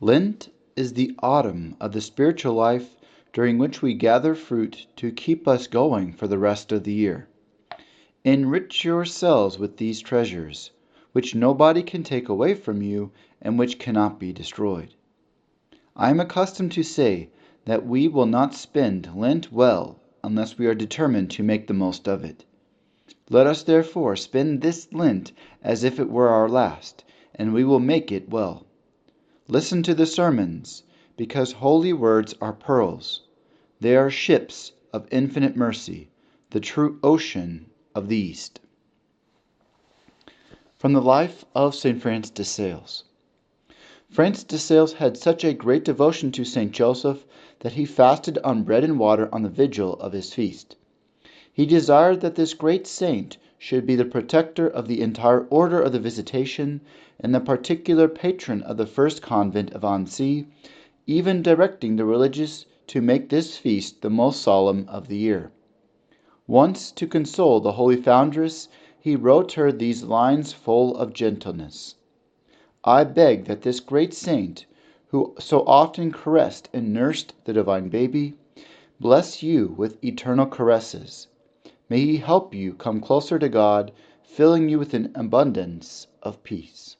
Lent is the autumn of the spiritual life during which we gather fruit to keep us going for the rest of the year. Enrich yourselves with these treasures, which nobody can take away from you and which cannot be destroyed. I am accustomed to say that we will not spend Lent well unless we are determined to make the most of it. Let us therefore spend this Lent as if it were our last, and we will make it well. Listen to the sermons, because holy words are pearls. They are ships of infinite mercy, the true ocean of the East. From the life of St. Francis de Sales. Francis de Sales had such a great devotion to St. Joseph that he fasted on bread and water on the vigil of his feast. He desired that this great saint should be the protector of the entire order of the Visitation and the particular patron of the first convent of Annecy, even directing the religious to make this feast the most solemn of the year. Once, to console the holy foundress, he wrote her these lines full of gentleness I beg that this great saint, who so often caressed and nursed the divine baby, bless you with eternal caresses. May he help you come closer to God, filling you with an abundance of peace.